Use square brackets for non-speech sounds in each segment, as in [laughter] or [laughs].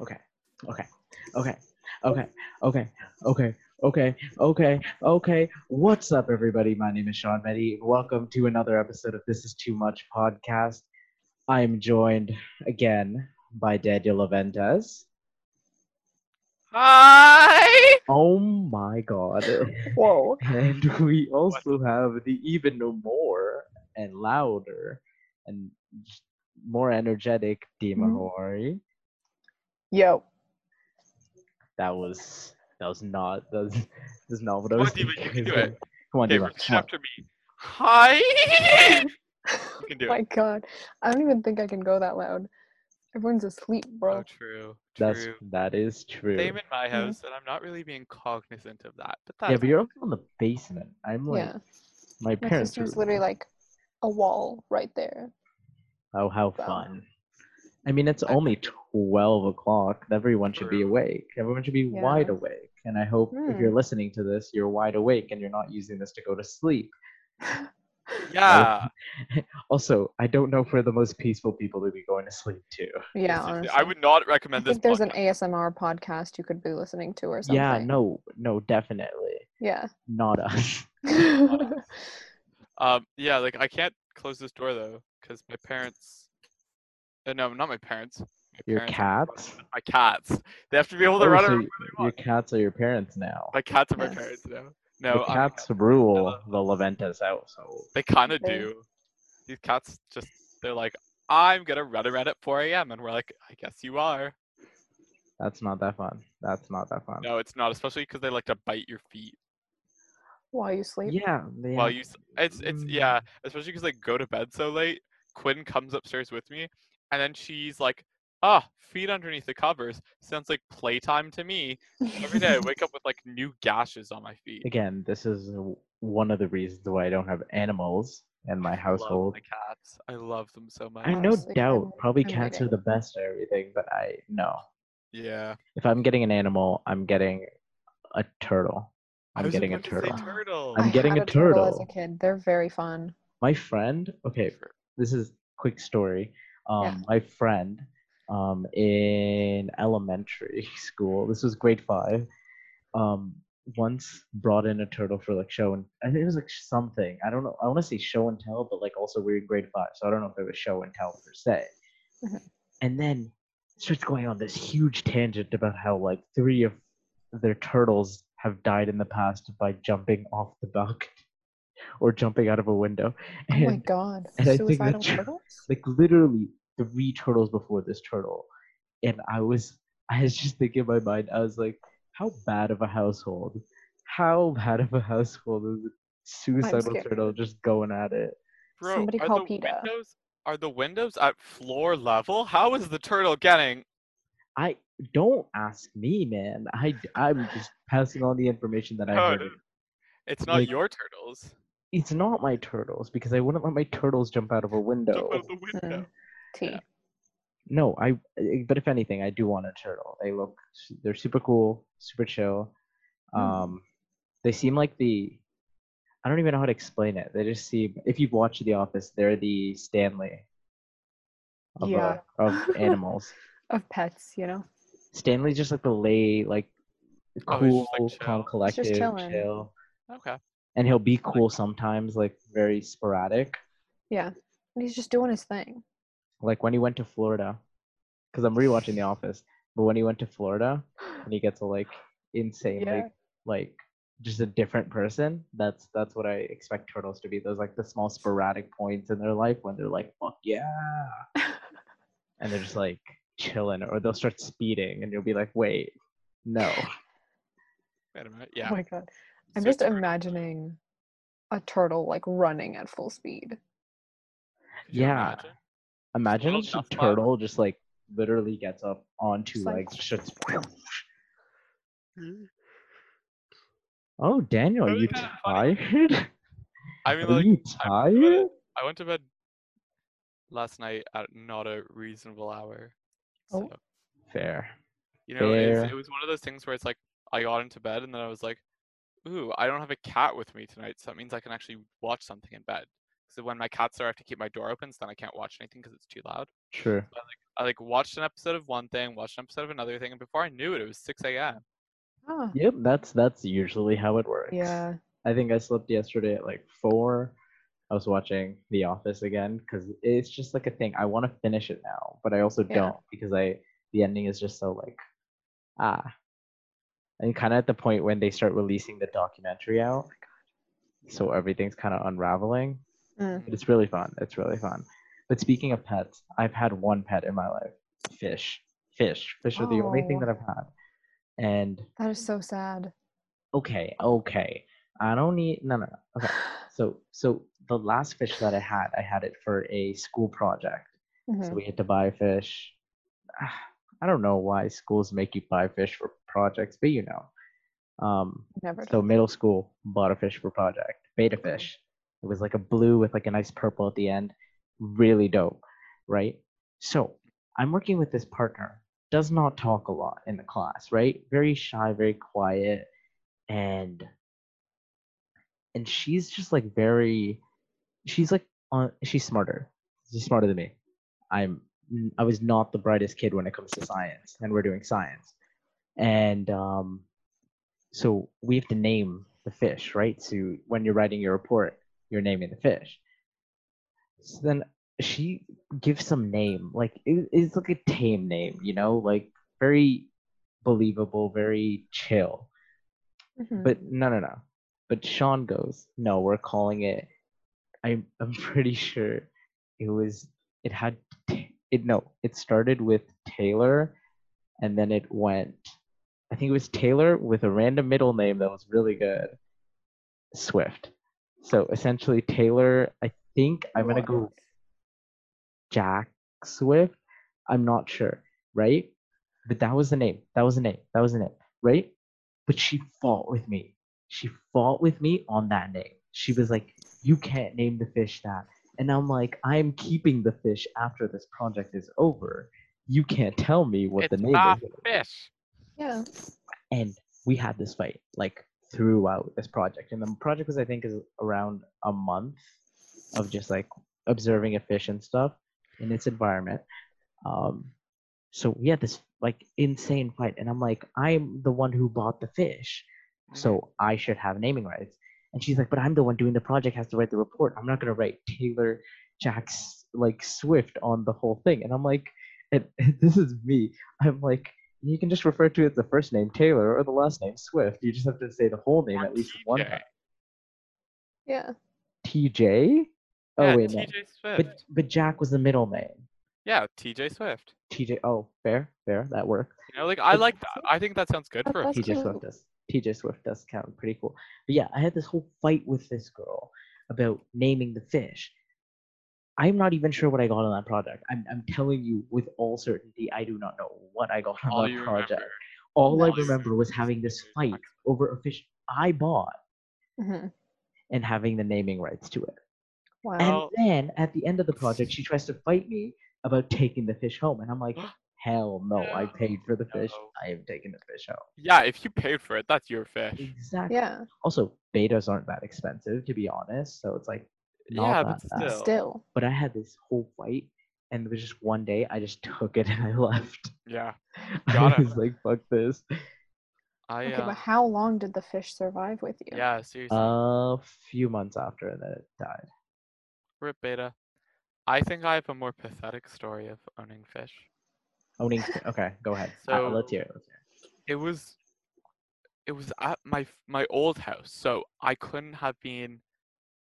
Okay. Okay. Okay. Okay. Okay. Okay. Okay. Okay. Okay. What's up, everybody? My name is Sean Meddy. Welcome to another episode of This Is Too Much podcast. I am joined again by Daniel Leventes. Hi. Oh my god. Whoa. And we also have the even more and louder and more energetic Dima Mhm. Hori. Yo. That was that was not that was, [laughs] that was not what I Come on, was Dima, you can do it. Come on, Okay, Dima. repeat Come after me. Hi. [laughs] You can do my it. god. I don't even think I can go that loud. Everyone's asleep, bro. Oh, true. That's True. that is true. Same in my Mhm. house, and I'm not really being cognizant of that. But that's Yeah, but you're also in the basement. I'm like yeah. my My sister's are- literally like a wall right there. Oh, how Wow. fun! I mean, it's I- only twelve o'clock. Everyone should be awake. Everyone should be wide awake. And I hope if you're Hmm. listening to this, you're wide awake and you're not using this to go to sleep. [laughs] yeah. [laughs] Also, I don't know if we're the most peaceful people to be going to sleep to. Yeah, honestly. I would not I recommend this. think there's an. ASMR podcast you could be listening to or something. Yeah, no, no, definitely Yeah. [laughs] not us. Um. Yeah. Like I can't close this door though, because my parents. Uh, no, not my parents. My Your parents have to cats. My cats. They have to be able to Oh, run so around y- where they your cats are your parents now. My cats are my Yes. parents now. the No, I'm- cats rule the Leventes household. They kind of do. These cats just, they're like, I'm going to run around at 4 a.m. And we're like, I guess you are. That's not that fun. That's not that fun. No, it's not, especially because they like to bite your feet While you sleep. Yeah, they while you, s- it's, it's, Mm. yeah, especially because they go to bed so late. Quinn comes upstairs with me and then she's like, ah, feet underneath the covers. Sounds like playtime to me. Every day I [laughs] wake up with like new gashes on my feet. Again, this is one of the reasons why I don't have animals in my I love household. my cats. I love them so much. I no Honestly, doubt I'm- probably I'm cats are waiting. the best at everything, but I no. Yeah. If I'm getting an animal, I'm getting a turtle. I I'm was getting a about to say turtle. turtle. I'm I getting had a a turtle as a kid. They're very fun. My friend, okay, this is quick story. Um, Yeah. my friend, um, in elementary [laughs] school, this was grade five, um, once brought in a turtle for like show and I think it was like something. I don't know. I want to say show and tell, but like also we're in grade five, so I don't know if it was show and tell per se. Mhm. And then starts going on this huge tangent about how like three of their turtles have died in the past by jumping off the balcony [laughs] or jumping out of a window. Oh my god. and I think Suicidal that's- [laughs] turtles? like literally three turtles before this turtle. And I was I was just thinking in my mind, I was like, how bad of a household? How bad of a household is a suicidal turtle just going at it? Bro, Somebody are call the PETA. windows are the windows at floor level? How is the turtle getting? I don't ask me, man. I I'm just passing on the information that I No, heard. It's not Like- your turtles. It's not my turtles because I wouldn't let my turtles jump out of a window. Jump out the window. Uh, T. Yeah. No, I. eh, But if anything, I do want a turtle. They look. They're super cool, super chill. Mm. Um, they seem like the. I don't even know how to explain it. They just seem. If you've watched The Office, they're the Stanley. Of, uh, Yeah. of [laughs] animals. Of pets, you know? Stanley's just like the lay, like Oh, cool, he's just, like, calm, chill. collective, just chill, Okay. and he'll be cool sometimes, like very sporadic. Yeah. And he's just doing his thing. Like when he went to Florida, because I'm rewatching The [sighs] Office. But when he went to Florida, and he gets a like insane Yeah. like like just a different person that's that's what i expect turtles to be those like the small sporadic points in their life when they're like fuck yeah [laughs] and they're just like chilling or they'll start speeding and you'll be like wait no Wait a minute. Oh yeah. Oh my god. I'm So just turtle- imagining a turtle like running at full speed. Yeah. imagine? Imagine little a tough love. turtle just like literally gets up on two Just like- legs just [laughs] oh daniel are you was kinda funny. tired [laughs] I mean, are like, you went to bed- tired I went to bed last night at not a reasonable hour. Oh. Fair you know, it's, Fair. it was one of those things where it's like I got into bed and then I was like, "Ooh, I don't have a cat with me tonight, so that means I can actually watch something in bed." So when my cats are, I have to keep my door open, so then I can't watch anything because it's too loud. true I like watched an episode of one thing, watched an episode of another thing, and before I knew it, it was 6 a.m. Ah, Yep, that's that's usually how it works. yeah. I think I slept yesterday at like four. I was watching The Office again because it's just like a thing. I want to finish it now, but I also Yeah. don't because I the ending is just so like ah. And kind of at the point when they start releasing the documentary out, so everything's kind of unraveling. Mm. It's really fun. It's really fun. But speaking of pets, I've had one pet in my life. Fish. Fish. Fish are the only thing Oh. that I've had. And That is so sad. okay, okay. I don't need no no no. Okay. [sighs] So so the last fish that I had, I had it for a school project. So Mhm. we had to buy fish. [sighs] I don't know why schools make you buy fish for projects, but you know. Um Never. so middle school bought a fish for project. Betta fish. It was like a blue with like a nice purple at the end. Really dope, right? So I'm working with this partner. Does not talk a lot in the class, right? Very shy, very quiet, and and she's just like very she's like on she's smarter. She's smarter than me. I'm I was not the brightest kid when it comes to science, and we're doing science. And um so we have to name the fish, right? So when you're writing your report, you're naming the fish. So then she gives some name, like it, it's like a tame name, you know, like very believable, very chill. Mhm. But no, no, no. But Sean goes, no, we're calling it. I'm I'm pretty sure it was. It had it. No, it started with Taylor, and then it went. I think it was Taylor with a random middle name that was really good. Swift. So essentially, Taylor. I think I'm gonna go Jack Swift. I'm not sure, right? But that was the name. That was the name. That was the name, right? But she fought with me. She fought with me on that name. She was like, "You can't name the fish that." And I'm like, "I'm keeping the fish after this project is over. You can't tell me what it's the name my is." gonna be." fish. Yeah. and we had this fight like throughout this project. And the project was i think is around a month of just like observing a fish and stuff in its environment. Um so we had this like insane fight. And i'm like i'm the one who bought the fish so i should have naming rights. And she's like but i'm the one doing the project has to write the report. I'm not going to write taylor jack's like swift on the whole thing. And i'm like and, and [laughs] this is me. I'm like you can just refer to it as the first name Taylor or the last name Swift. You just have to say the whole name Or at least one time. Yeah. TJ? Oh yeah, wait, no. TJ Swift. But but Jack was the middle name. yeah, TJ Swift. TJ. Oh, fair, fair. That works. You know, like I like that. I think that sounds good That for a. TJ cool. Swift does. TJ Swift does count. Pretty cool. But yeah, I had this whole fight with this girl about naming the fish. I'm not even sure what I got on that project. I'm, I'm telling you with all certainty, I do not know what I got on All that you project. remember. All I remember was having this fight over a fish I bought hmm and having the naming rights to it. Wow. And then at the end of the project, she tries to fight me about taking the fish home. And I'm like, [gasps] hell no, I paid for the fish. no. I am taking the fish home. Yeah, if you paid for it, that's your fish. Exactly. yeah. Also, bettas aren't that expensive, to be honest. So it's like, not Yeah, that but bad. still. Still. But I had this whole fight, and it was just one day I just [laughs] took it and I left. Yeah. [laughs] I Gotta. was like, fuck this. I Okay, uh, but how long did the fish survive with you? yeah, seriously. A few months after, and then it died. Rip betta. I think I have a more pathetic story of owning fish. Owning. okay, go ahead. Uh, let's So- hear it. Let's hear it. It was it was at my my old house, so I couldn't have been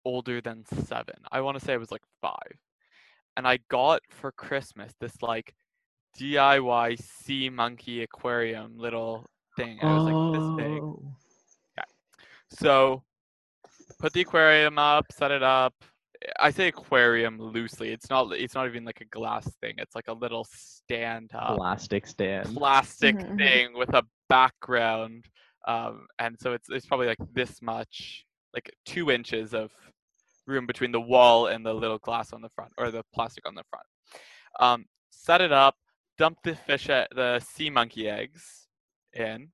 older than 7. I want to say I was like 5. And I got for Christmas this like DIY sea monkey aquarium little thing. It was like this big. Oh. So put the aquarium up, set it up. I say aquarium loosely. It's not it's not even like a glass thing. It's like a little stand up Plastic stand. plastic Mhm, mhm. thing with a background. Um, and so it's it's probably like this much, like two inches of room between the wall and the little glass on the front or the plastic on the front. Um, set it up, dump the fish at the sea monkey eggs in,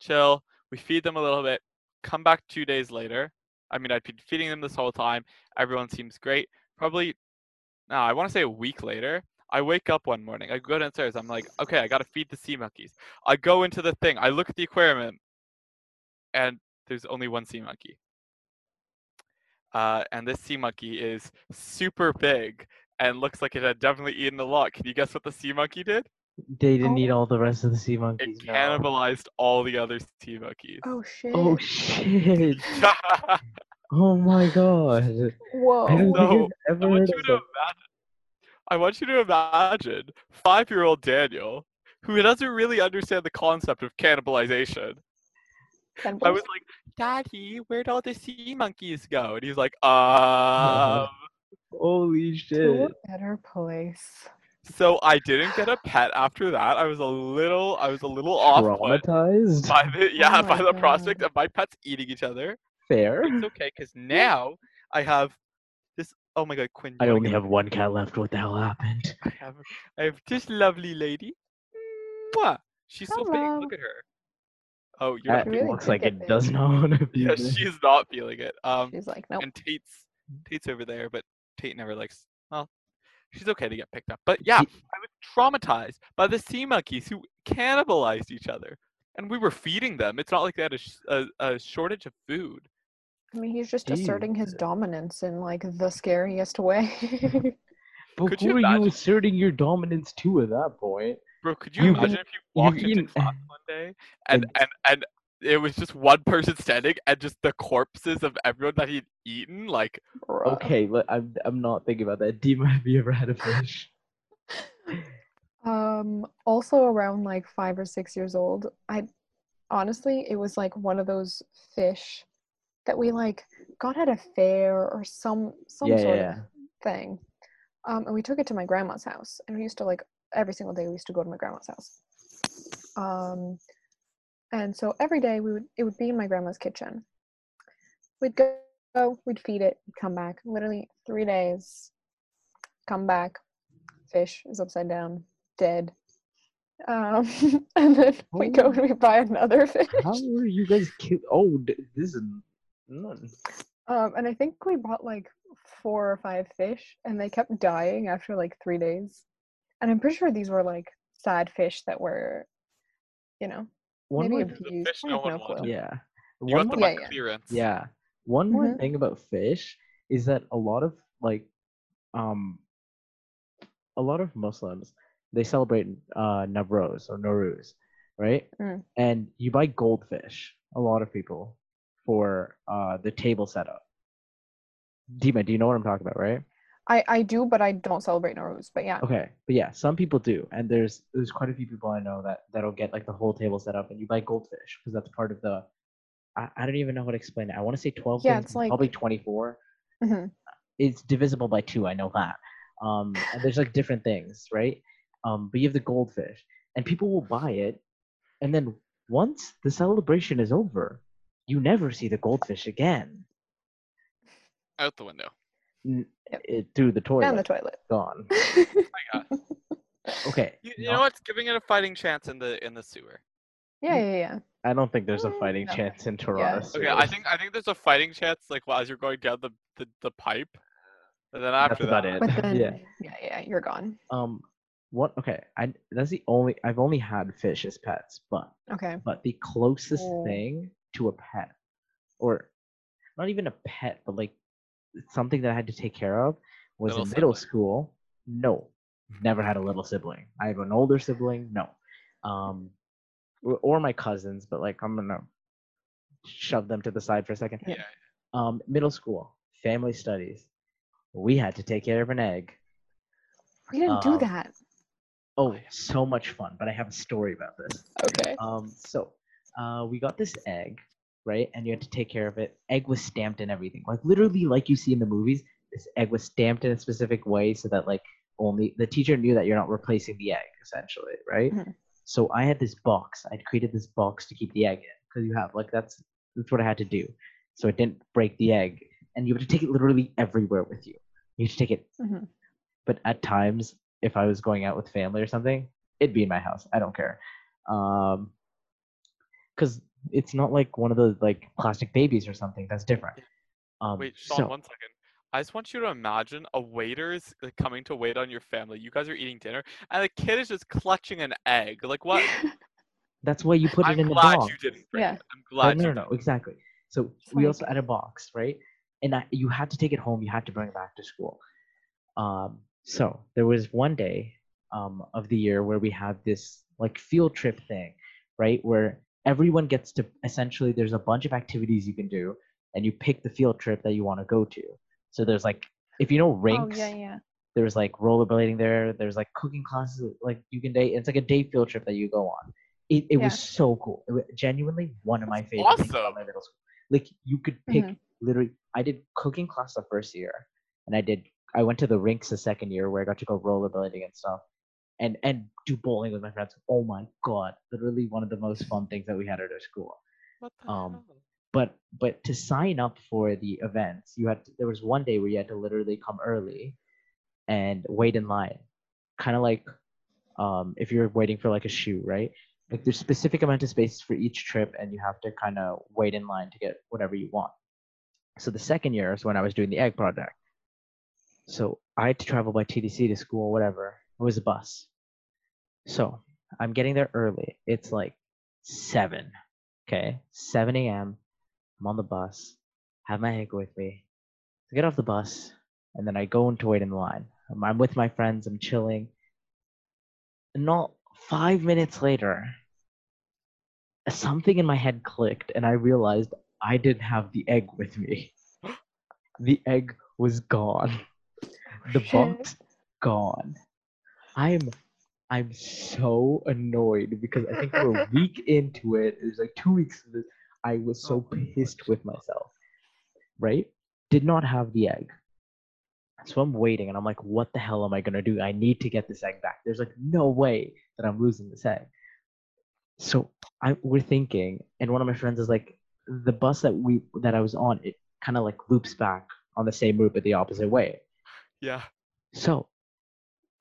chill. We feed them a little bit. Come back two days later. I mean, I'd been feeding them this whole time. Everyone seems great. Probably, no, I want to say a week later. I wake up one morning. I go downstairs. I'm like, okay, I gotta feed the sea monkeys. I go into the thing. I look at the aquarium, and there's only one sea monkey. Uh, and this sea monkey is super big and looks like it had definitely eaten a lot. Can you guess what the sea monkey did? They didn't eat Oh. all the rest of the sea It monkeys. no. cannibalized all the other sea monkeys. Oh shit. Oh shit! [laughs] Oh my god! Whoa. don't No, I've I want you to imagine. I want you to imagine five-year-old Daniel, who doesn't really understand the concept of cannibalization. I was like, "Daddy, where'd all the sea monkeys go?" And he's like, "Um." [laughs] Holy to shit! a better place. So I didn't get a pet after that. I was a little, I was a little off Traumatized? by the yeah Oh by my the prospect of my pets eating each other. Fair. It's okay because now I have this. Oh my god, Quinn! I only have one cat left. What the hell happened? I have I have this lovely lady. Mwah! She's so big. Look at her. Oh, you're That not really feeling looks like get it does not. want to be Yeah, there. she's not feeling it. Um, She's like, nope. and Tate's Tate's over there, but Tate never likes. Well, she's okay to get picked up. But yeah, I was traumatized by the sea monkeys who cannibalized each other, and we were feeding them. It's not like they had a, sh- a, a shortage of food. I mean, he's just asserting his dominance in like the scariest way. [laughs] But Could who you are you asserting your dominance to at that point? Bro, could you You've- imagine if you you've walked into eaten- class one day and, and- and and it was just one person standing and just the corpses of everyone that he'd eaten? Like, Bruh. Okay, let, I'm I'm not thinking about that. [laughs] Dima, have you ever had a fish? Um, also around like five or six years old, I honestly, it was like one of those fish that we like got at a fair or some some Yeah, sort yeah, of thing. Um, and we took it to my grandma's house, and we used to like every single day we used to go to my grandma's house. Um, and so every day we would it would be in my grandma's kitchen. We'd go, we'd feed it, we'd come back. Literally three days. Come back, fish is upside down, dead. Um, [laughs] and then we go Oh. and we buy another [laughs] fish. How are you guys kill? Oh, this is none. Um, and I think we bought like four or five fish, and they kept dying after like three days. And I'm pretty sure these were like sad fish that were, you know, One maybe more, The abused. fish no one no yeah. you One got them more, Yeah, yeah. clearance. yeah. One more Mhm. thing about fish is that a lot of like, um, a lot of Muslims they celebrate uh Nowruz or Nowruz, right? Mm. And you buy goldfish. A lot of people for uh the table setup. Dima, do you know what I'm talking about, right? I I do, but I don't celebrate Nowruz. But yeah, Okay, but yeah, some people do, and there's there's quite a few people I know that that'll get like the whole table set up, and you buy goldfish because that's part of the. I, I don't even know how to explain it. I want to say twelve. Yeah, things, it's but probably like- twenty four. Mhm. It's divisible by two. I know that. Um, and there's like different things, right? Um, but you have the goldfish, and people will buy it, and then once the celebration is over, you never see the goldfish again. Out the window. N- Yep. It, through the toilet, down the toilet. gone. [laughs] God. [laughs] Okay, You, you no- know what's giving it a fighting chance in the in the sewer? yeah, yeah, yeah. I don't think there's a Mm, fighting no. chance in Toronto. Okay, I think I think there's a fighting chance like while as you're going down the the, the pipe, and then after about that, it. Then, [laughs] Yeah. yeah. yeah, you're gone. Um, what? Okay, I that's the only I've only had fish as pets, but Okay. but the closest Oh. thing to a pet, or not even a pet, but like something that I had to take care of was Little in middle school. No, never had a little sibling. I have an older sibling. No, um, or, or my cousins, but like I'm gonna shove them to the side for a second. Yeah. Yeah. Um, middle school, family studies. We had to take care of an egg. We didn't do Um, that. Oh, so much fun! But I have a story about this. Okay. Um, so uh, we got this egg, right? And you had to take care of it. Egg was stamped and everything, like literally, like you see in the movies. This egg was stamped in a specific way so that like only the teacher knew that you're not replacing the egg, essentially, right? Mhm. So I had this box. I'd created this box to keep the egg in because you have like that's that's what I had to do. So it didn't break the egg, and you have to take it literally everywhere with you. You have to take it Mhm. but at times if i was going out with family or something it'd be in my house i don't care um because it's not like one of those like plastic babies or something that's different um wait, Sean, so one second. I just want you to imagine a waiter is like, coming to wait on your family. You guys are eating dinner, and the kid is just clutching an egg. Like what? [laughs] That's why you put it I'm in the glad box. you didn't. Bring Yeah. it. I'm glad no, you no, no, didn't. exactly. So It's we like- also had a box, right? And I, you had to take it home. You had to bring it back to school. Um, so there was one day um, of the year where we had this like field trip thing, right? Where everyone gets to essentially there's a bunch of activities you can do, and you pick the field trip that you want to go to. So there's like if you know oh rinks, yeah, yeah. there's like rollerblading there. There's like cooking classes. Like you can date It's like a day field trip that you go on. It, it was so cool. It was genuinely one of my That's favorite things about my middle school. Like you could pick Mhm. literally. I did cooking class the first year, and I did. I went to the rinks the second year where I got to go rollerblading and stuff, and and do bowling with my friends. Oh my god! Literally one of the most fun things that we had at our school. Um, hell? but but to sign up for the events you had to, there was one day where you had to literally come early and wait in line. Kind of like um if you're waiting for like a shoe right? Like there's specific amount of spaces for each trip and you have to kind of wait in line to get whatever you want. So the second year is when i was doing the egg project so i had to travel by TTC to school whatever. It was a bus so i'm getting there early it's like seven okay 7 a.m I'm on the bus, have my egg with me. I get off the bus, and then I go into wait in line. I'm, I'm with my friends, I'm chilling. And not five minutes later, something in my head clicked, and I realized I didn't have the egg with me. [gasps] The egg was gone. The box gone. I'm I'm so annoyed because I think we're a week into it. It was like two weeks of this. I was so Oh pissed with myself. Right? Did not have the egg. So I'm waiting and I'm like, what the hell am I gonna do? I need to get this egg back. There's like no way that I'm losing this egg. So I we're thinking, and one of my friends is like, the bus that we that I was on, it kind of like loops back on the same route but the opposite way. Yeah. So,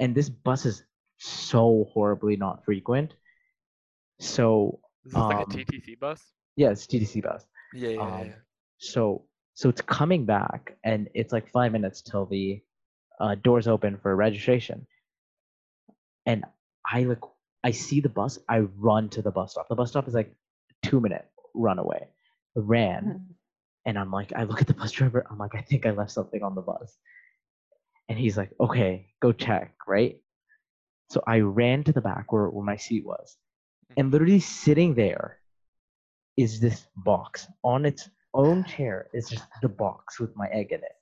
and this bus is so horribly not frequent. So, Is this like a Um, TTC bus? yeah, TTC bus. Yeah, yeah, yeah, um, yeah. So, so it's coming back, and it's like five minutes till the uh, doors open for registration. And I like, I see the bus. I run to the bus stop. The bus stop is like two minute run away. I ran, Mhm. and I'm like, I look at the bus driver. I'm like, I think I left something on the bus. And he's like, okay, go check, right? So I ran to the back where, where my seat was. Mm-hmm. And literally sitting there is this box on its own chair. It's just the box with my egg in it.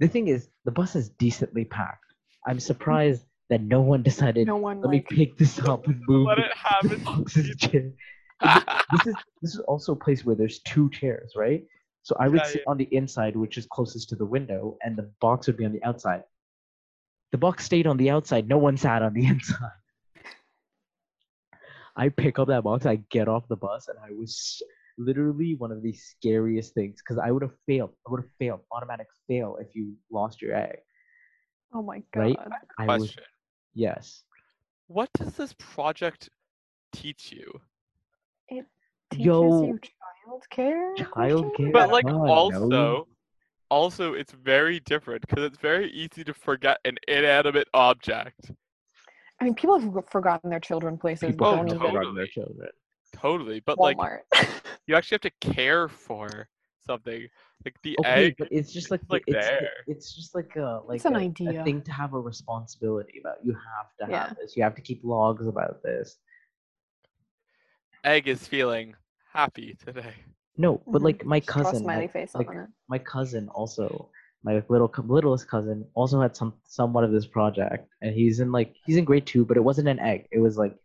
The thing is, the bus is decently packed. I'm surprised that no one decided, No one let me pick this up and move Let the, it have the its box's chair [laughs] this is this is also a place where there's two chairs, right? So I would Yeah, sit on the inside, which is closest to the window, and the box would be on the outside. The box stayed on the outside. No one sat on the [laughs] inside. I pick up that box. I get off the bus, and I was literally one of the scariest things because I would have failed. I would have failed. Automatic fail if you lost your egg. oh my god. Right? I was Question. yes. What does this project teach you? It teaches Yo, you childcare. childcare? question mark? But like Oh, no. Also, also it's very different because it's very easy to forget an inanimate object. I mean, people have forgotten their children places. People have don't never even forgotten their totally. children. Totally, but like [laughs] you actually have to care for something. Like the okay, egg. but it's just like it's, like, it's, there. it's just like a like It's an a, idea. a thing to have a responsibility about. You have to Yeah. have this. You have to keep logs about this. Egg is feeling happy today. No, but Mhm. like my Just draw a cousin, my, face like, on it. my cousin also, my little littlest cousin also had some somewhat of this project, and he's in like he's in grade two, but it wasn't an egg. It was like,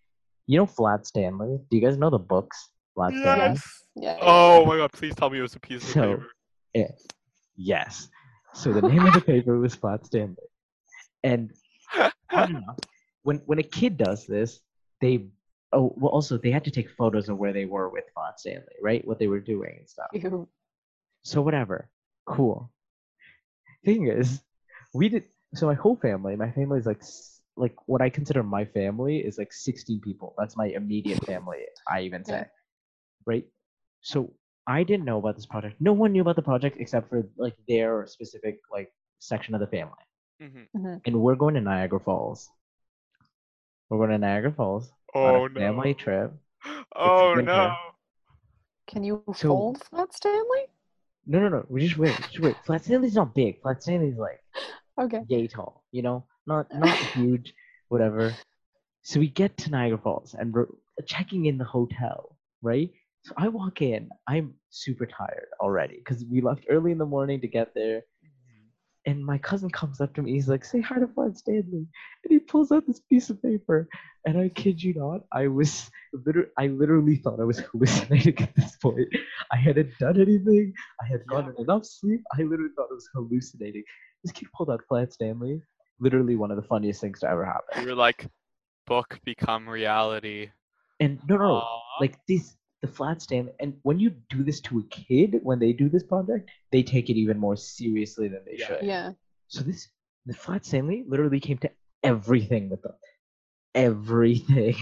you know, Flat Stanley. Do you guys know the books, Flat Stanley? Yes. Yeah. yeah, Oh my god, please tell me it was a piece of So- paper. Yes. So the name of the paper was Flat Stanley, and I don't know. When when a kid does this, they oh well also they had to take photos of where they were with Flat Stanley, right? What they were doing and stuff. You- So whatever. Cool. Thing is, we did so my whole family, my family is like like what I consider my family is like 16 people. That's my immediate family, I even say. Yeah. Right? So I didn't know about this project. No one knew about the project except for like their specific like section of the family. hmm And we're going to Niagara Falls. We're going to Niagara Falls on Oh a no. family trip. [gasps] Oh winter. no. Can you So- fold Flat Stanley? No, no, no. We just wait. Just wait. Flat Stanley's not big. Flat Stanley's like [gasps] Okay. yay tall. You know, not not [laughs] huge, whatever. So we get to Niagara Falls and we're checking in the hotel, right? So I walk in. I'm super tired already because we left early in the morning to get there. And my cousin comes up to me. He's like, "Say hi to Flat Stanley," and he pulls out this piece of paper. And I kid you not, I was literally, I literally thought I was [laughs] hallucinating at this point. I hadn't done anything. I had Yeah. gotten enough sleep. I literally thought I was hallucinating. This kid pulled out Flat Stanley. Literally one of the funniest things to ever happen. You were like, book become reality. And no, no, Aw. like this, the Flat Stanley. And when you do this to a kid, when they do this project, they take it even more seriously than they Yeah. should. Yeah. So this the flat Stanley literally came to everything with them. Everything.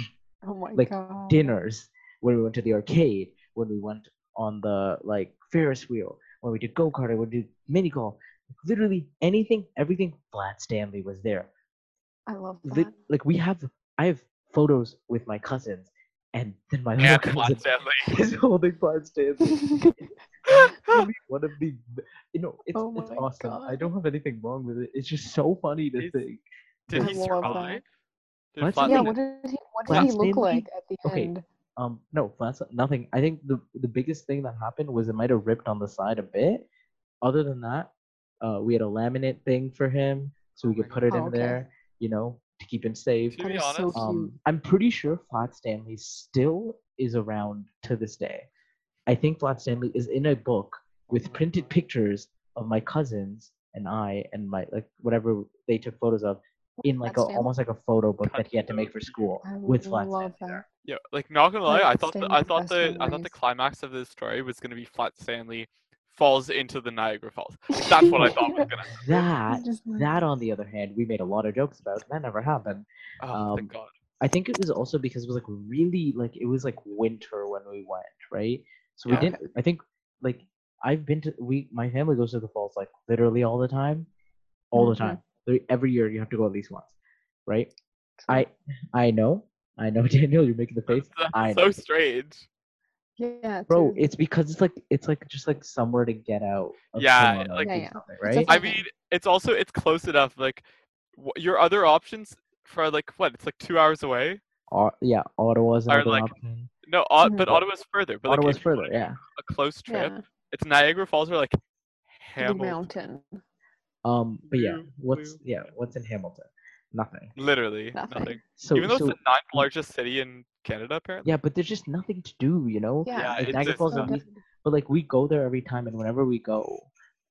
Oh my Like, god. Dinners, when we went to the arcade, when we went on the like Ferris wheel, when we did go karting, when we did mini golf. Literally anything, everything flat Stanley was there. I love Lit- that. like we have I have photos with my cousins and then my little And cousin Flat Stanley. is holding flat Stanley. [laughs] One of the you know it's, Oh it's my awesome. I don't have anything wrong with it. It's just so funny to He's- think. Did he survive? Did Flat Flat yeah. Stanley- What did he? What Flat did he look Stanley- like at the okay, end? Um, no, that's nothing. I think the the biggest thing that happened was it might have ripped on the side a bit. Other than that, uh, we had a laminate thing for him, so we Oh could put it God. in Oh, okay. there, you know, to keep him safe. To be is so honest. Um, I'm pretty sure Flat Stanley still is around to this day. I think Flat Stanley is in a book with printed pictures of my cousins and I and my like whatever they took photos of in like a almost like a photo book that he had to make for school I with Flat love Stanley. that. Yeah, like not gonna lie, I Flat thought the, I thought the I thought the climax of this story was gonna be Flat Stanley falls into the Niagara Falls. That's what I thought was gonna happen. That Just that on the other hand, we made a lot of jokes about. That never happened. Oh Um, thank God. I think it was also because it was like really like it was like winter when we went, right? So Yeah. we didn't. I think like I've been to we my family goes to the falls like literally all the time, all the Mhm. time. Like, Every year you have to go at least once, right? True. I I know, I know, [laughs] Daniel, you're making the face. [laughs] That's I so know, strange. Yeah, bro. It's because it's like it's like just like somewhere to get out. Of Yeah, Toronto like- Yeah, yeah. right? a I Okay. mean, it's also it's close enough. Like w- your other options for like what? It's like two hours away. Au- yeah, Ottawa's Or, another like, option. No, Ot- Mhm. but Ottawa's further. But like, Ottawa's if you further, wanna yeah. A close trip. yeah. It's Niagara Falls or like Blue Hamilton. Mountain. Um, but yeah, what's yeah, what's in Hamilton? Nothing. Literally Nothing. nothing. So Even though so it's the ninth largest city in Canada, apparently. yeah, but there's just nothing to do, you know. Yeah. Yeah, like Niagara Falls so least, but like we go there every time, and whenever we go,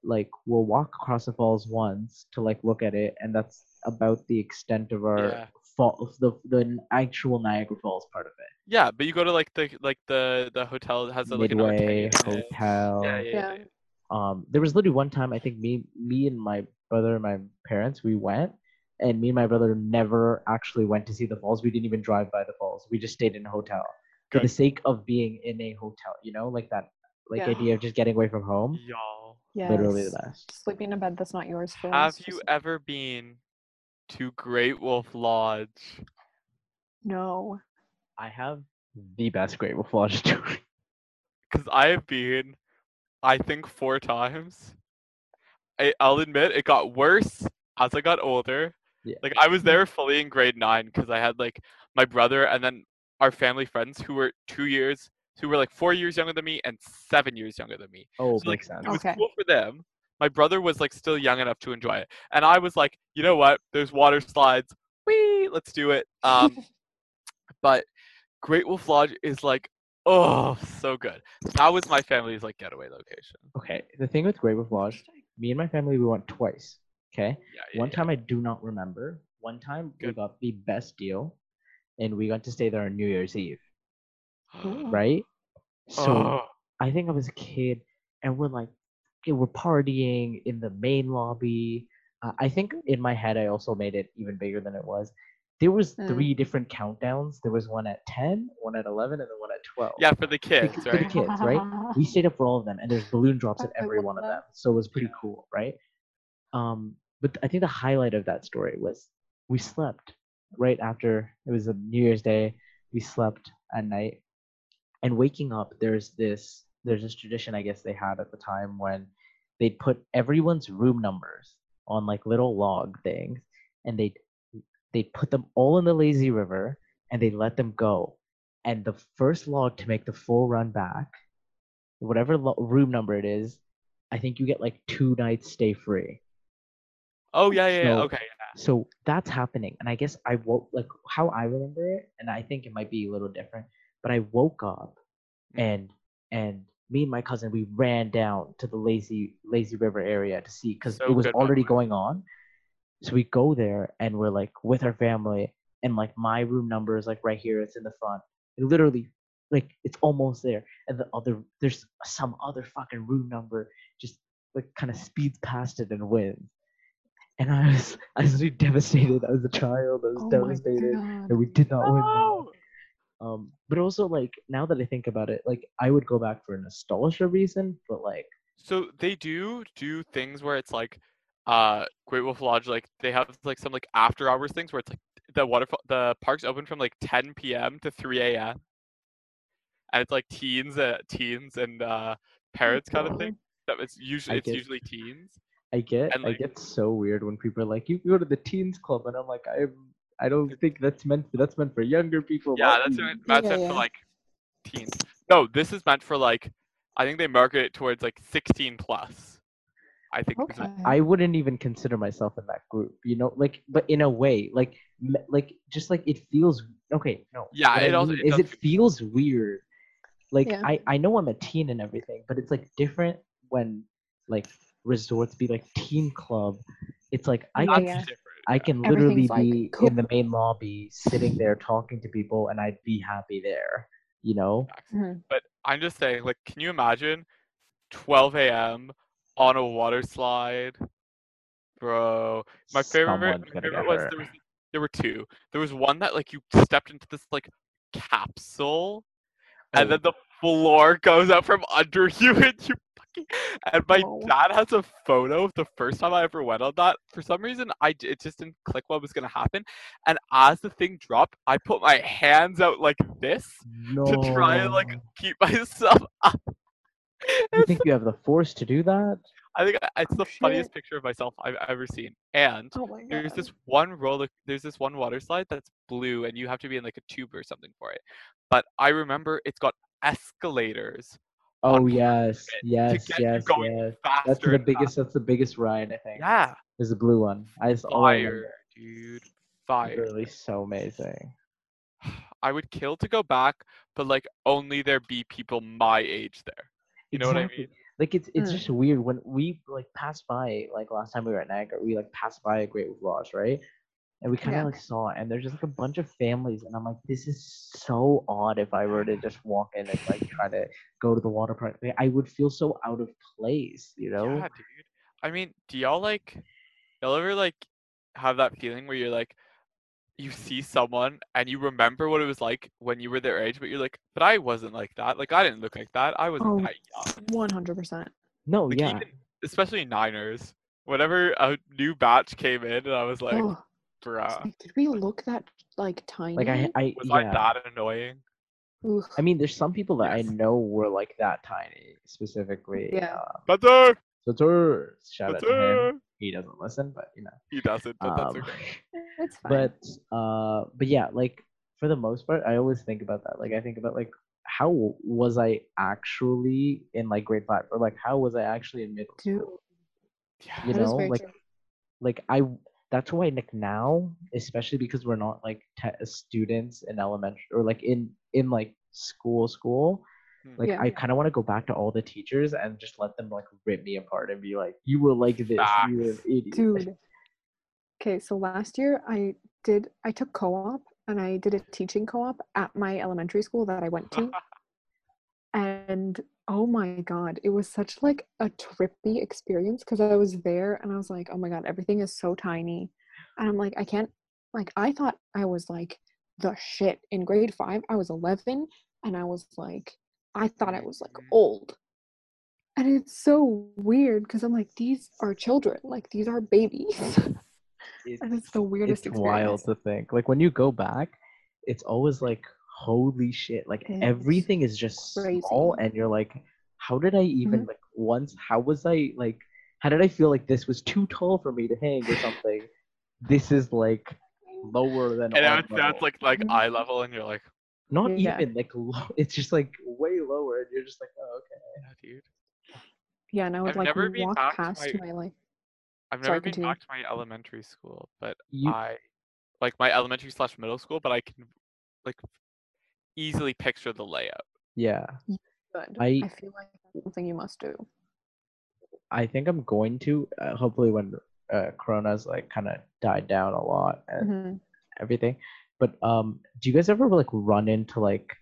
like we'll walk across the falls once to like look at it, and that's about the extent of our Yeah. fall, the the actual Niagara Falls part of it. Yeah, but you go to like the like the the hotel that has a, like an Midway arcade. Hotel. Yeah, yeah, yeah. Yeah. Um, there was literally one time I think me, me and my brother and my parents we went, and me and my brother never actually went to see the falls. We didn't even drive by the falls. We just stayed in a hotel for the sake of being in a hotel. You know, like that, like Yeah. idea of just getting away from home. Y'all, Yes. Literally the best. Sleeping in a bed that's not yours for have once, you just- ever been to Great Wolf Lodge? No. I have the best Great Wolf Lodge [laughs] tour. Because I have been, I think four times. I, I'll admit it got worse as I got older. Yeah. Like I was there fully in grade nine because I had like my brother and then our family friends who were two years, who were like four years younger than me and seven years younger than me. Oh, So, like, makes sense. It was Okay. cool for them. My brother was like still young enough to enjoy it, and I was like, you know what? There's water slides. Wee, let's do it. Um, [laughs] but Great Wolf Lodge is like, oh, so good. That was my family's like getaway location. Okay, the thing with Great Wolf Lodge, me and my family we went twice. Okay, Yeah, yeah, one yeah. time I do not remember. One time we got the best deal, and we got to stay there on New Year's Eve. Right. So Oh, I think I was a kid, and we're like, okay, we're partying in the main lobby. Uh, I think in my head, I also made it even bigger than it was. There was Mm. three different countdowns. There was one at 10, one at 11, and then one at 12. Yeah, for the kids, for the right? kids, right? We stayed up for all of them, and there's balloon drops at every one of them. So it was pretty cool, right? Um, but I think the highlight of that story was we slept right after it was a New Year's Day. We slept at night, and waking up, there's this there's this tradition I guess they had at the time when they'd put everyone's room numbers on like little log things, and they'd they'd put them all in the lazy river, and they let them go. And the first log to make the full run back, whatever lo- room number it is, I think you get like two nights stay free. Oh yeah, yeah, yeah. So- Okay. So that's happening. And I guess I woke like how I remember it, and I think it might be a little different, but I woke up Mm. and and me and my cousin we ran down to the lazy lazy river area to see because So it was good, by the already way. going on. So we go there and we're like with our family and like my room number is like right here, it's in the front. It literally like it's almost there. And the other there's some other fucking room number just like kind of speeds past it and wins. And I was I was really devastated. I was a child. I was Oh devastated god. that we did not win. the Oh! log. Um, but also like now that I think about it, like I would go back for a nostalgia reason, but like So they do do things where it's like, uh, Great Wolf Lodge, like they have like some like after hours things where it's like the waterfall, the park's open from like 10 p.m. to 3 a.m. and it's like teens, uh, teens and uh, parents kind of thing. That it's usually it's usually teens. I get And, I get so weird when people are like, "You go to the teens club," and I'm like, I I don't think that's meant for that's meant for younger people. Yeah, that's me." that's Yeah, meant yeah. for like teens. No, this is meant for like I think they market it towards like 16 plus. I think. Okay. what- I wouldn't even consider myself in that group, you know, like, but in a way, like, m- like, just like it feels okay. No, Yeah, what it I also- mean it is does it feels weird. Like, Yeah. I I know I'm a teen and everything, but it's like different when like resorts be like teen club. It's like I Yeah, can yeah. different. I can literally Everything's, like, be cool. in the main lobby, sitting there talking to people, and I'd be happy there. You know? Mhm. But I'm just saying, like, can you imagine 12 a.m. on a water slide, bro? My favorite, my favorite was there was there were two. There was one that like you stepped into this like capsule, and Oh. then the floor goes out from under [laughs] you, and you fucking. And my dad has a photo of the first time I ever went on that. For some reason, I it just didn't click what was gonna happen. And as the thing dropped, I put my hands out like this No. to try and like keep [laughs] myself up. You think you have the force to do that? I think it's Oh, the funniest picture of myself I've ever seen. And Oh there's this one roller, there's this one water slide that's blue, and you have to be in like a tube or something for it. But I remember it's got escalators Oh on yes, to yes, you yes, going yes. faster. That's the and biggest. That's the biggest ride I think. Yeah, Is the blue one. I just all I remember. fire, dude, fire. Literally so amazing. [sighs] I would kill to go back, but like only there be people my age there. You know what I mean? Like it's it's Mm. just weird when we like passed by like last time we were at Niagara, we like passed by a Great Wolf Lodge, right? And we kind of Yeah. like saw it, and there's just like a bunch of families, and I'm like, this is so odd. If I were to just walk in and like try to go to the water park, I would feel so out of place, you know? Yeah, dude. I mean, do y'all like, y'all ever like have that feeling where you're like, you see someone and you remember what it was like when you were their age, but you're like, but I wasn't like that. Like I didn't look like that. I wasn't Oh, that young. One hundred percent. No, Like yeah. even, especially Niners. Whenever a new batch came in, and I was like, Oh, bruh, like, did we look that like tiny? Like I, I was I yeah. that annoying? Oof. I mean, there's some people that Yes. I know were like that tiny, specifically. Yeah. Uh, Spencer, Spencer, shout out to him. He doesn't listen, but you know. He doesn't, but that's Um, okay. [laughs] it's fine. but uh, but yeah, like for the most part, I always think about that. Like I think about like how was I actually in like grade five, or like how was I actually in middle Dude, school? Yeah. You that is know, very like true. like I that's why like now, especially because we're not like te- students in elementary or like in in like school school. Hmm. Like Yeah. I kind of want to go back to all the teachers and just let them like rip me apart and be like, "You were like this, you were an idiot." Dude. Okay, so last year I did I took co-op and I did a teaching co-op at my elementary school that I went to. [laughs] and oh my god, it was such like a trippy experience because I was there and I was like, oh my god, everything is so tiny. And I'm like, I can't like I thought I was like the shit. In grade five, I was 11 and I was like, I thought I was like Mhm. old. And it's so weird because I'm like, these are children. Like, these are babies. [laughs] and it's the weirdest it's wild to think. Like when you go back, it's always like holy shit. Like It's everything is just small, crazy. Mm-hmm. and you're like, how did I even like once? How was I like? How did I feel like this was too tall for me to hang or something? this is like lower than And now arm it's, now like like Mhm. eye level, and you're like, not Yeah. even like low. [laughs] It's just like way lower, and you're just like, oh okay. yeah, dude. Yeah, and I would I've like never been walk past my- my like I've Sorry, never been continue. back to my elementary school, but You I like my elementary slash middle school, but I can like easily picture the layout. yeah. good. I- I feel like that's something you must do. I think I'm going to uh, hopefully when uh, Corona's like kind of died down a lot and Mhm. everything. But um, do you guys ever like run into like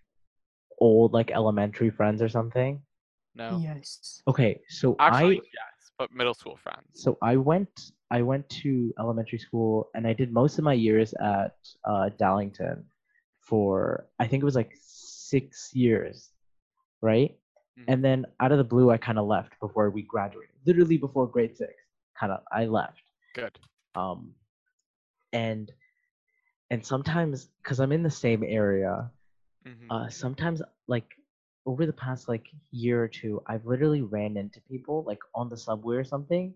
old like elementary friends or something? No, Yes. Okay, so actually I yes, but middle school friends. so I went I went to elementary school and I did most of my years at uh, Dallington for I think it was like six years, right? Mhm. And then out of the blue, I kind of left before we graduated. Literally before grade six, kind of I left. Good. um and and sometimes because i'm in the same area hmm uh sometimes like over the past like year or two i've literally ran into people like on the subway or something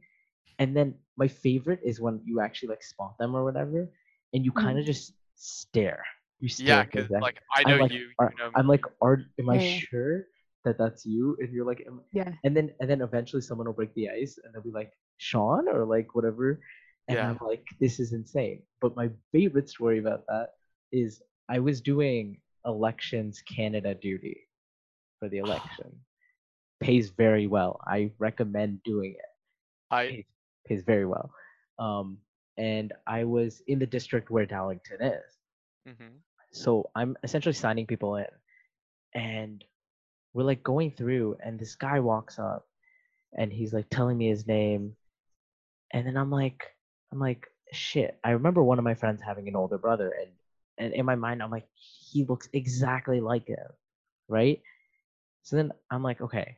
and then my favorite is when you actually like spot them or whatever and you kind of just stare you stare yeah, at because them. like I I'm like, you, are- you know i'm like are am i Yeah, yeah. sure that that's you and you're like am, Yeah. and then and then eventually someone will break the ice and they'll be like Sean or like whatever and Yeah. I'm like this is insane but my favorite story about that is I was doing elections Canada duty for the [sighs] election pays very well I recommend doing it I pays, pays very well um and I was in the district where Dallington is hmm so I'm essentially signing people in, and we're like going through, and this guy walks up, and he's like telling me his name, and then I'm like, I'm like, shit. I remember one of my friends having an older brother, and and in my mind, I'm like, he looks exactly like him, right? So then I'm like, okay,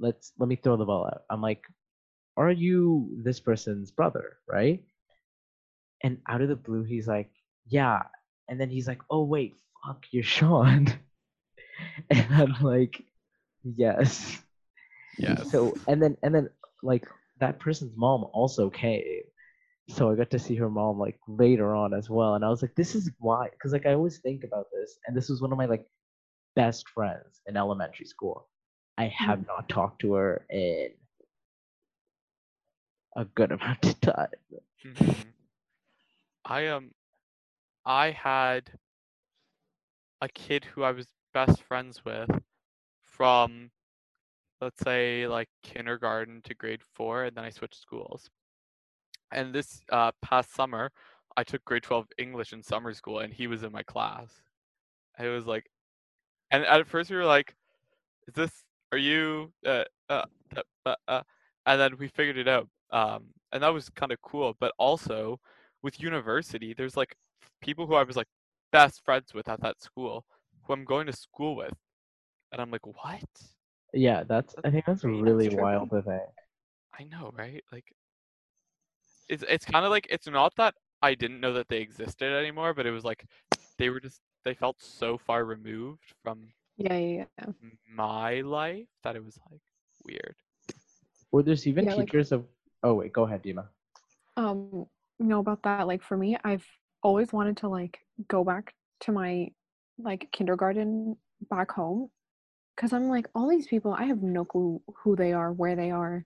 let's let me throw the ball out. I'm like, are you this person's brother, right? And out of the blue, he's like, yeah. And then he's like, oh wait, fuck, you're Sean. [laughs] and I'm like, yes. yes. So and then and then like that person's mom also came. So I got to see her mom like later on as well. And I was like, this is why because like I always think about this, and this was one of my like best friends in elementary school. I have not talked to her in a good amount of time. Mhm. I um I had a kid who I was best friends with from let's say like kindergarten to grade 4 and then I switched schools. And this uh past summer I took grade 12 English in summer school and he was in my class. It was like and at first we were like is this are you uh, uh, uh, uh and then we figured it out um and that was kind of cool but also with university there's like people who i was like best friends with at that school who i'm going to school with and i'm like what Yeah, that's I think that's That's really trippy. wild to think. i know right like it's it's kind of like it's not that i didn't know that they existed anymore but it was like they were just they felt so far removed from Yeah, yeah, yeah. my life that it was like weird Were there's even Yeah, like- teachers of oh wait, go ahead, Dima. um you know about that like for me i've always wanted to like go back to my like kindergarten back home because i'm like all these people i have no clue who they are where they are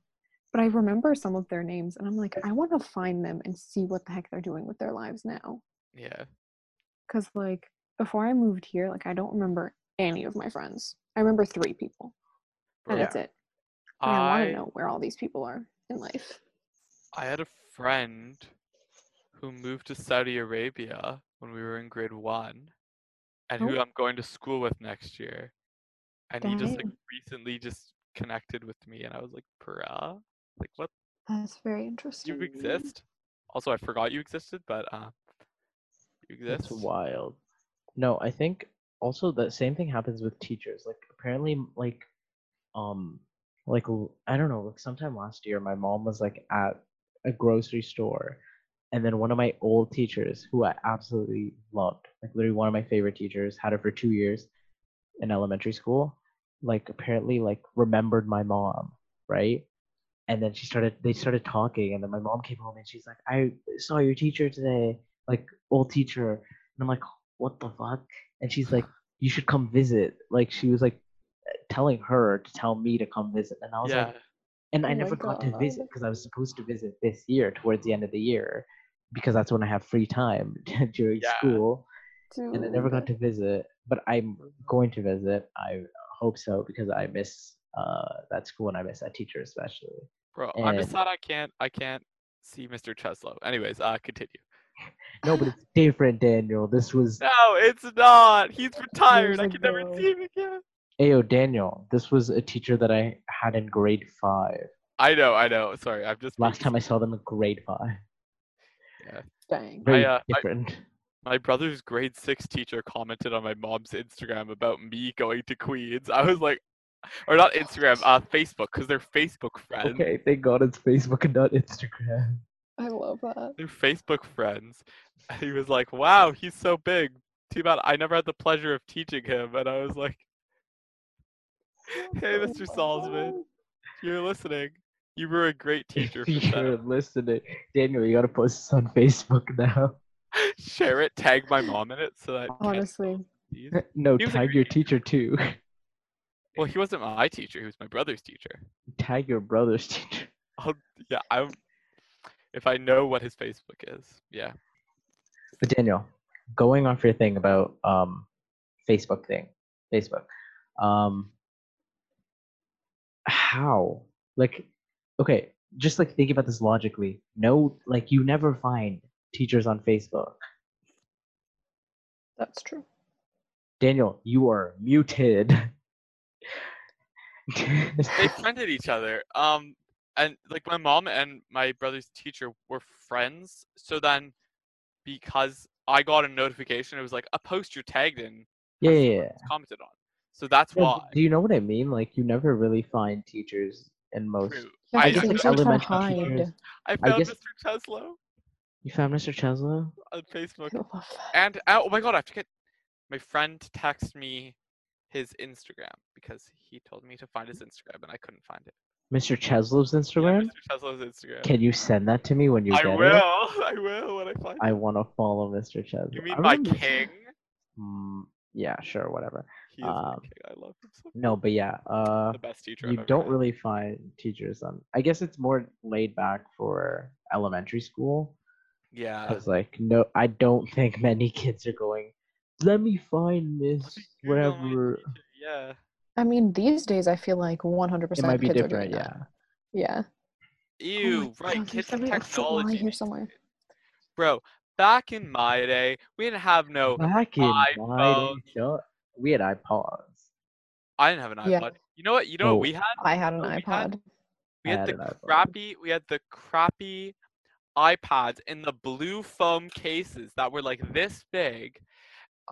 but i remember some of their names and i'm like i want to find them and see what the heck they're doing with their lives now. Yeah. Because like before i moved here like i don't remember any of my friends. I remember three people and Yeah. that's it. And i want to know where all these people are in life. I had a friend who moved to Saudi Arabia when we were in grade one, and who Oh. I'm going to school with next year. And he just like recently just connected with me, and I was like, "Bruh, like what? that's very interesting You exist?" Also, I forgot you existed, but uh, you That's wild. No, I think also the same thing happens with teachers. Like apparently, like, um, like I don't know. Like sometime last year, my mom was like at a grocery store, and then one of my old teachers, who I absolutely loved, like literally one of my favorite teachers, had her for two years in elementary school. Like apparently, like remembered my mom, right? And then she started. They started talking, and then my mom came home, and she's like, "I saw your teacher today, like old teacher." And I'm like, "What the fuck?" And she's like, "You should come visit." Like she was like telling her to tell me to come visit, and I was yeah. like, and Oh I my never got to visit because I was supposed to visit this year towards the end of the year because that's when I have free time [laughs] during Yeah. school, and I never got to visit. But I'm going to visit. I hope so because I miss uh, that school and I miss that teacher especially. Bro, I'm just and- sad I can't I can't see Mr. Cheslow. Anyways, uh continue. No, but it's different, Daniel. This was No, it's not. He's retired. I can never see him again. Ayo, Daniel. This was a teacher that I had in grade five. I know, I know. Sorry, I'm just Last time I saw them in grade five. Dang. Very uh, I- different. my brother's grade six teacher commented on my mom's Instagram about me going to Queens. I was like, or not Instagram, uh, Facebook, because they're Facebook friends. Okay, thank God it's Facebook and not Instagram. I love that. They're Facebook friends. And he was like, "Wow, he's so big. Too bad I never had the pleasure of teaching him." And I was like, "Hey, Mr. my Salzman, God. you're listening. You were a great [laughs] teacher If for you're that. listening, Daniel, you gotta post this on [laughs] Facebook now. [laughs] Share it, tag my mom in it, so that Honestly. no, He was a tag your teacher too. Well, he wasn't my teacher. He was my brother's teacher. tag your brother's teacher. I'll, yeah, I. If I know what his Facebook is, yeah. But Daniel, going off your thing about um, Facebook thing, Facebook, um, how like okay, just like think about this logically. No, like you never find teachers on Facebook. That's true. Daniel, you are muted. [laughs] they friended each other. Um, and like my mom and my brother's teacher were friends. So then, because I got a notification, it was like a post you're tagged in. yeah, yeah, someone yeah. Commented on. So that's No, why. Do you know what I mean? Like you never really find teachers in most. True. You I guess, to like, think to elementary hide. teachers- I found guess- Mr. Cheslow You found Mr. Cheslow? on Facebook. I love that. And uh, oh my god, I have to get my friend texted me his Instagram because he told me to find his Instagram and I couldn't find it. Mr. Cheslow's Yeah, Instagram? Mr. Cheslow's Instagram. Can you send that to me when you I get will. it? I will I will when I find I it. want to follow Mr. Cheslow. You mean I my remember- king? Mm, yeah, sure, whatever. He is Um. I love him so No, but yeah, uh, the best teacher I've you don't had. really find teachers on. I guess it's more laid back for elementary school Yeah. because, like, no, I don't [laughs] think many kids are going. Let me find this Let me Google my whatever. Yeah. I mean, these days I feel like 100% It might be kids different, are doing yeah. that. Yeah. Ew, oh right. God, Kids there's have a foot line technology. here somewhere. Bro, back in my day, we didn't have no. Back in my day, iPhones. shut- we had iPods. I didn't have an Yeah. iPod. You know what? You know Oh. what we had? I had an we had- iPod. We had, had the crappy. We had the crappy iPods in the blue foam cases that were like this big,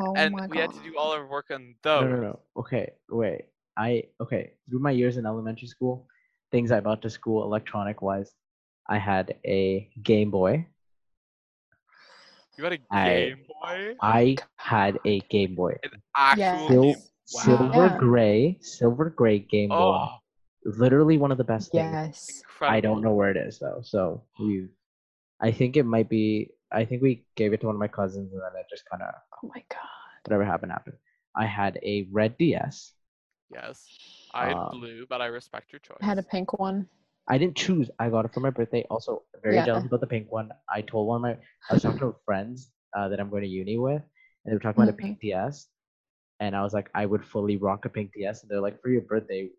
Oh and my we god. had to do all our work on those. No, no, no. Okay, wait. I okay. Through my years in elementary school, things I brought to school electronic wise, I had a Game Boy. You had a I- Game Boy, I had a Game Boy. an actual Yes. Sil- Game. Silver Yeah. gray, silver gray Game Boy. Oh, Literally one of the best things. Yes. incredible. I don't know where it is though. So we, I think it might be. I think we gave it to one of my cousins, and then it just kind of Oh my god. whatever happened happened. I had a red DS. Yes, I had Um, blue, but I respect your choice. I had a pink one. I didn't choose. I got it for my birthday. Also, very Yeah. jealous about the pink one. I told one of my, I was talking to friends uh, that I'm going to uni with, and they were talking about a pink DS, and I was like, I would fully rock a pink DS, and they're like, for your birthday,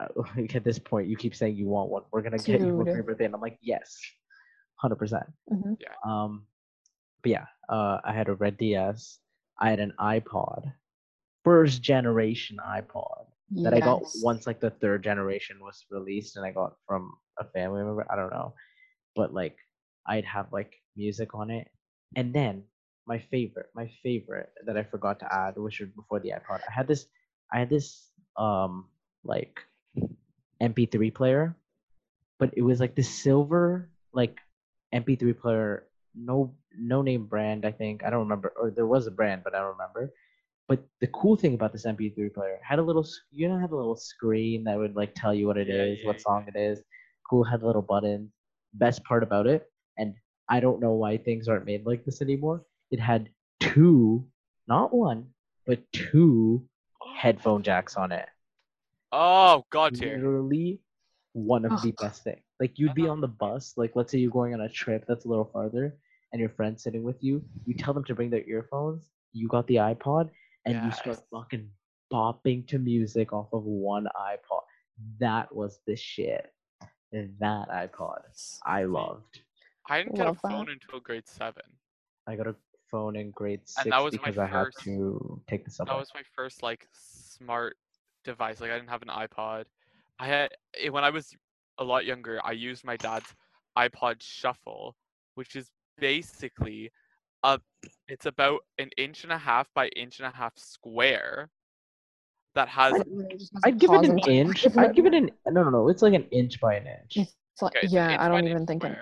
uh, [laughs] like, at this point, you keep saying you want one. We're gonna get you one for your birthday, and I'm like, yes, hundred percent. hmm Um, but yeah, uh, I had a red DS. I had an iPod, first generation iPod that I got once like the third generation was released and I got from a family member. I don't know. But like I'd have like music on it. And then my favorite, my favorite that I forgot to add, which was before the iPod. I had this, I had this um like MP3 player, but it was like this silver like MP3 player, no no name brand. I think I don't remember, or there was a brand, but I don't remember. But the cool thing about this MP3 player had a little, you know, had a little screen that would like tell you what it is, Yeah, yeah, what song it is. Cool, had a little button. Best part about it, and I don't know why things aren't made like this anymore. It had two, not one, but two headphone jacks on it. Oh, God. Literally one of the best things. Like you'd be Uh-huh. on the bus, like let's say you're going on a trip that's a little farther, and your friend's sitting with you. You tell them to bring their earphones. You got the iPod, and you start fucking bopping to music off of one iPod. That was the shit. That iPod, I loved. I didn't get a Love that. phone until grade seven. I got a phone in grade six And that was my because I had first- to take the subway. That was my first like smart device. Like I didn't have an iPod. I had eh, when I was a lot younger. I used my dad's iPod Shuffle, which is basically a. It's about an inch and a half by inch and a half square. That has I'd- Literally just has a I'd give it an and- inch. I'd give it an [laughs] no, no, no. It's like an inch by an inch. It's like, okay, it's an yeah, inch I don't even inch think it.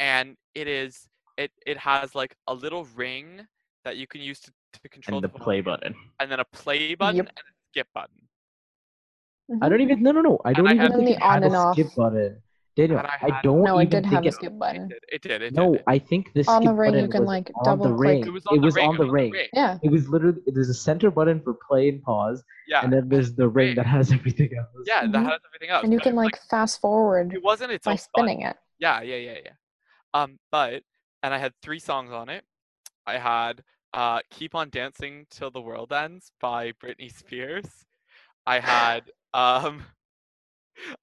and it is it it has like a little ring that you can use to, to control And the play volume, button. and then a play button Yep. and a skip button. I don't mm-hmm. even no no no. I don't I even had- think And it the on had and a skip button. Daniel, And I I don't No, it did think have a skip It button. did. It did. It No, did. I think this On the ring, you can, like, double the click. ring. It was on the ring. on it the was ring. Yeah. It was literally there's a center button for play and pause, Yeah. and then there's the ring ring. that has everything else. Yeah, that Mhm. has everything else. And you can it was, like fast forward it wasn't its by own button. spinning it. Yeah, yeah, yeah, yeah. Um, but and I had three songs on it. I had uh "Keep on Dancing Till the World Ends" by Britney Spears. I had um,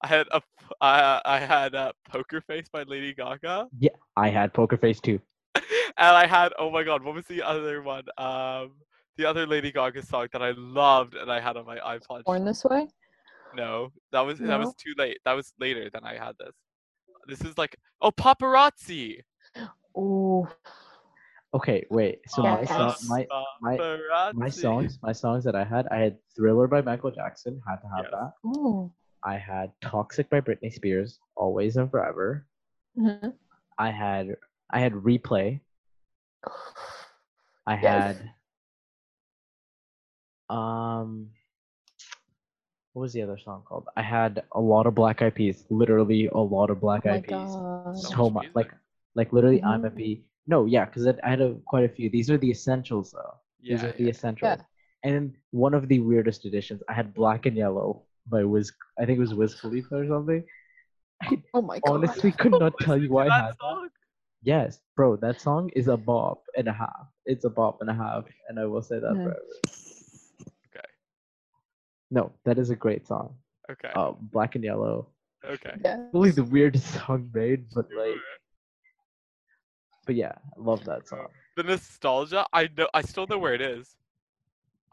I had a p- uh, had uh, "Poker Face" by Lady Gaga, Yeah, I had Poker Face too. [laughs] and I had oh my god, what was the other one? Um, the other Lady Gaga song that I loved and I had on my iPod. Born this way. No, that was that was too late. That was later than I had this. This is like oh paparazzi. [gasps] Oh. Okay, wait. So Yeah, my song, my my my songs, my songs that I had, I had Thriller by Michael Jackson, had to have Yes. that. Ooh. I had Toxic by Britney Spears, Always and Forever. Mhm. I had I had Replay. I Yes. had um what was the other song called? I had a lot of Black Eyed Peas, literally a lot of Black Oh Eyed Peas. So So much much, like like literally I'm a Mhm. No, yeah, because I had a, quite a few. These are the essentials though. Yeah, These Yeah, are the yeah. essentials. And one of the weirdest editions, I had Black and Yellow by Wiz. I think it was Wiz Khalifa or something. [laughs] Oh my god. Honestly, could not tell you Listen to why I that had that. song. Yes, bro, that song is a bop and a half. It's a bop and a half, and I will say that Mhm. forever. Okay. No, that is a great song. Okay. Uh, Black and Yellow. okay. Yeah. Probably the weirdest [laughs] song made, but like, but yeah, I love that song. The nostalgia, I know. I still know where it is.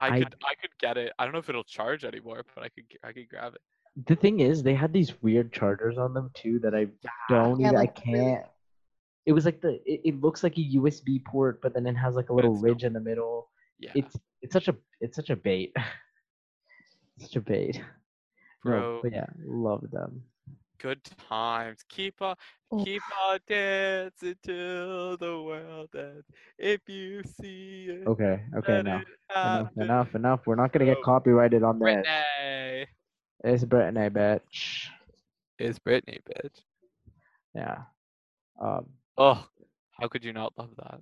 I, I- could, I could get it. I don't know if it'll charge anymore, but I could, I could grab it. The thing is, they had these weird chargers on them too that I don't Yeah, even. like, I can't. It was like the. It, it looks like a USB port, but then it has like a little it's ridge in the middle. Yeah. It's it's such a it's such a bait. [laughs] such a bait. Bro. but yeah, love them. Good times. Keep on, Oh. keep on dancing till the world ends. If you see it, Okay, okay, let enough, enough, enough, enough. We're not gonna get Oh, copyrighted on this. Britney. It's Britney, bitch. It's Britney, bitch. Yeah. Um. Oh, how could you not love that?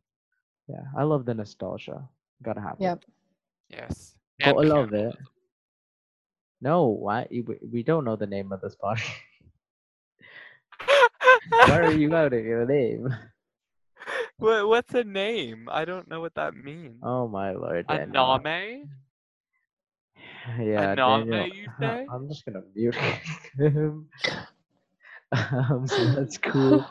Yeah, I love the nostalgia. Gotta have Yep. it. Yes. Oh, I love it. cannibalism. No, why? We, we don't know the name of this podcast. [laughs] Why are you outing your name? [laughs] what, what's a name? I don't know what that means. Oh my lord, Daniel. Aname? [laughs] Yeah, Aname, Daniel. you [laughs] say? I'm just gonna mute him. um, so that's cool.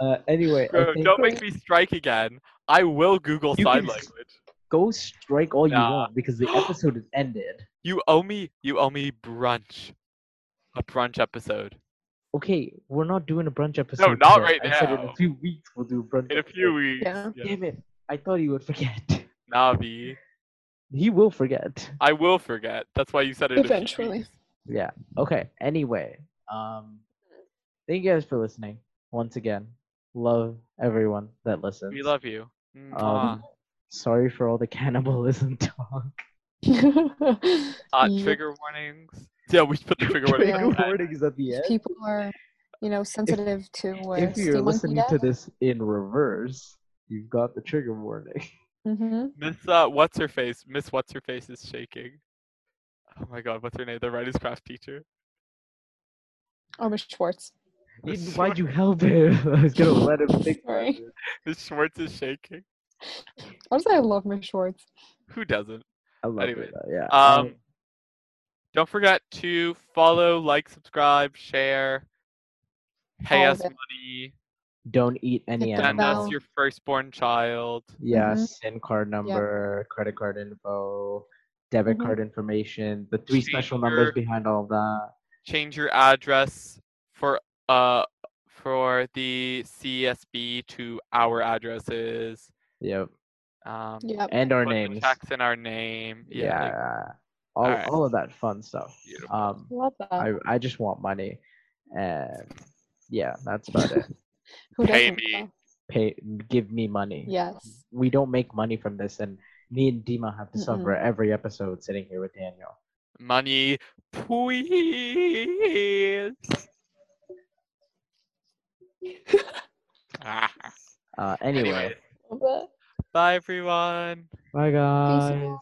Uh, anyway, Bro, don't make me strike again. I will Google You sign can s- language. go strike all you want because the episode is ended. You owe me. You owe me brunch. A brunch episode Okay, we're not doing a brunch episode. No, not today. right I said in a few weeks we'll do a brunch. in a few episode. weeks. Yeah. yeah. Damn it! I thought he would forget. Navi. He will forget. I will forget. That's why you said it. Eventually. Yeah. Okay. Anyway, um, thank you guys for listening once again. Love everyone that listens. We love you. Mwah. Um, sorry for all the cannibalism [laughs] talk. [laughs] Hot trigger warnings. Yeah, we put the [laughs] trigger warning. Trigger the end. warnings at the end. People are, you know, sensitive to uh, If you're listening to this in reverse, you've got the trigger warning. [laughs] Mm-hmm. Miss uh, what's her face? Miss what's her face is shaking. Oh my god, what's her name? The writer's craft teacher. Oh, Miss Schwartz. You- Miss Why'd you help him? [laughs] I was gonna let him think. about Sorry. Miss Schwartz is shaking. Honestly, I love Miss Schwartz. Who doesn't? I love Anyway, it. though, Yeah. Um, don't forget to follow, like, subscribe, share, pay All us of money, don't eat any Hit the send animals. us your firstborn child. Yeah, Mhm. SIN card number, credit card info, debit Mhm. card information, the three special Change numbers your- behind all of that. Change your address for uh for the CSB to our addresses. Yep. Um, Yep. And our put the names. checks in our name. Yeah. Yeah. Like, all, Alright. all of that fun stuff. Beautiful. Um, Love that. I, I just want money. And yeah, that's about it. [laughs] Who pay doesn't, me. though? Pay, give me money. Yes. We don't make money from this, and me and Dima have to suffer Mm-mm. every episode sitting here with Daniel. Money, please. Ah. [laughs] Uh, anyway, Anyways, bye everyone. bye guys. out.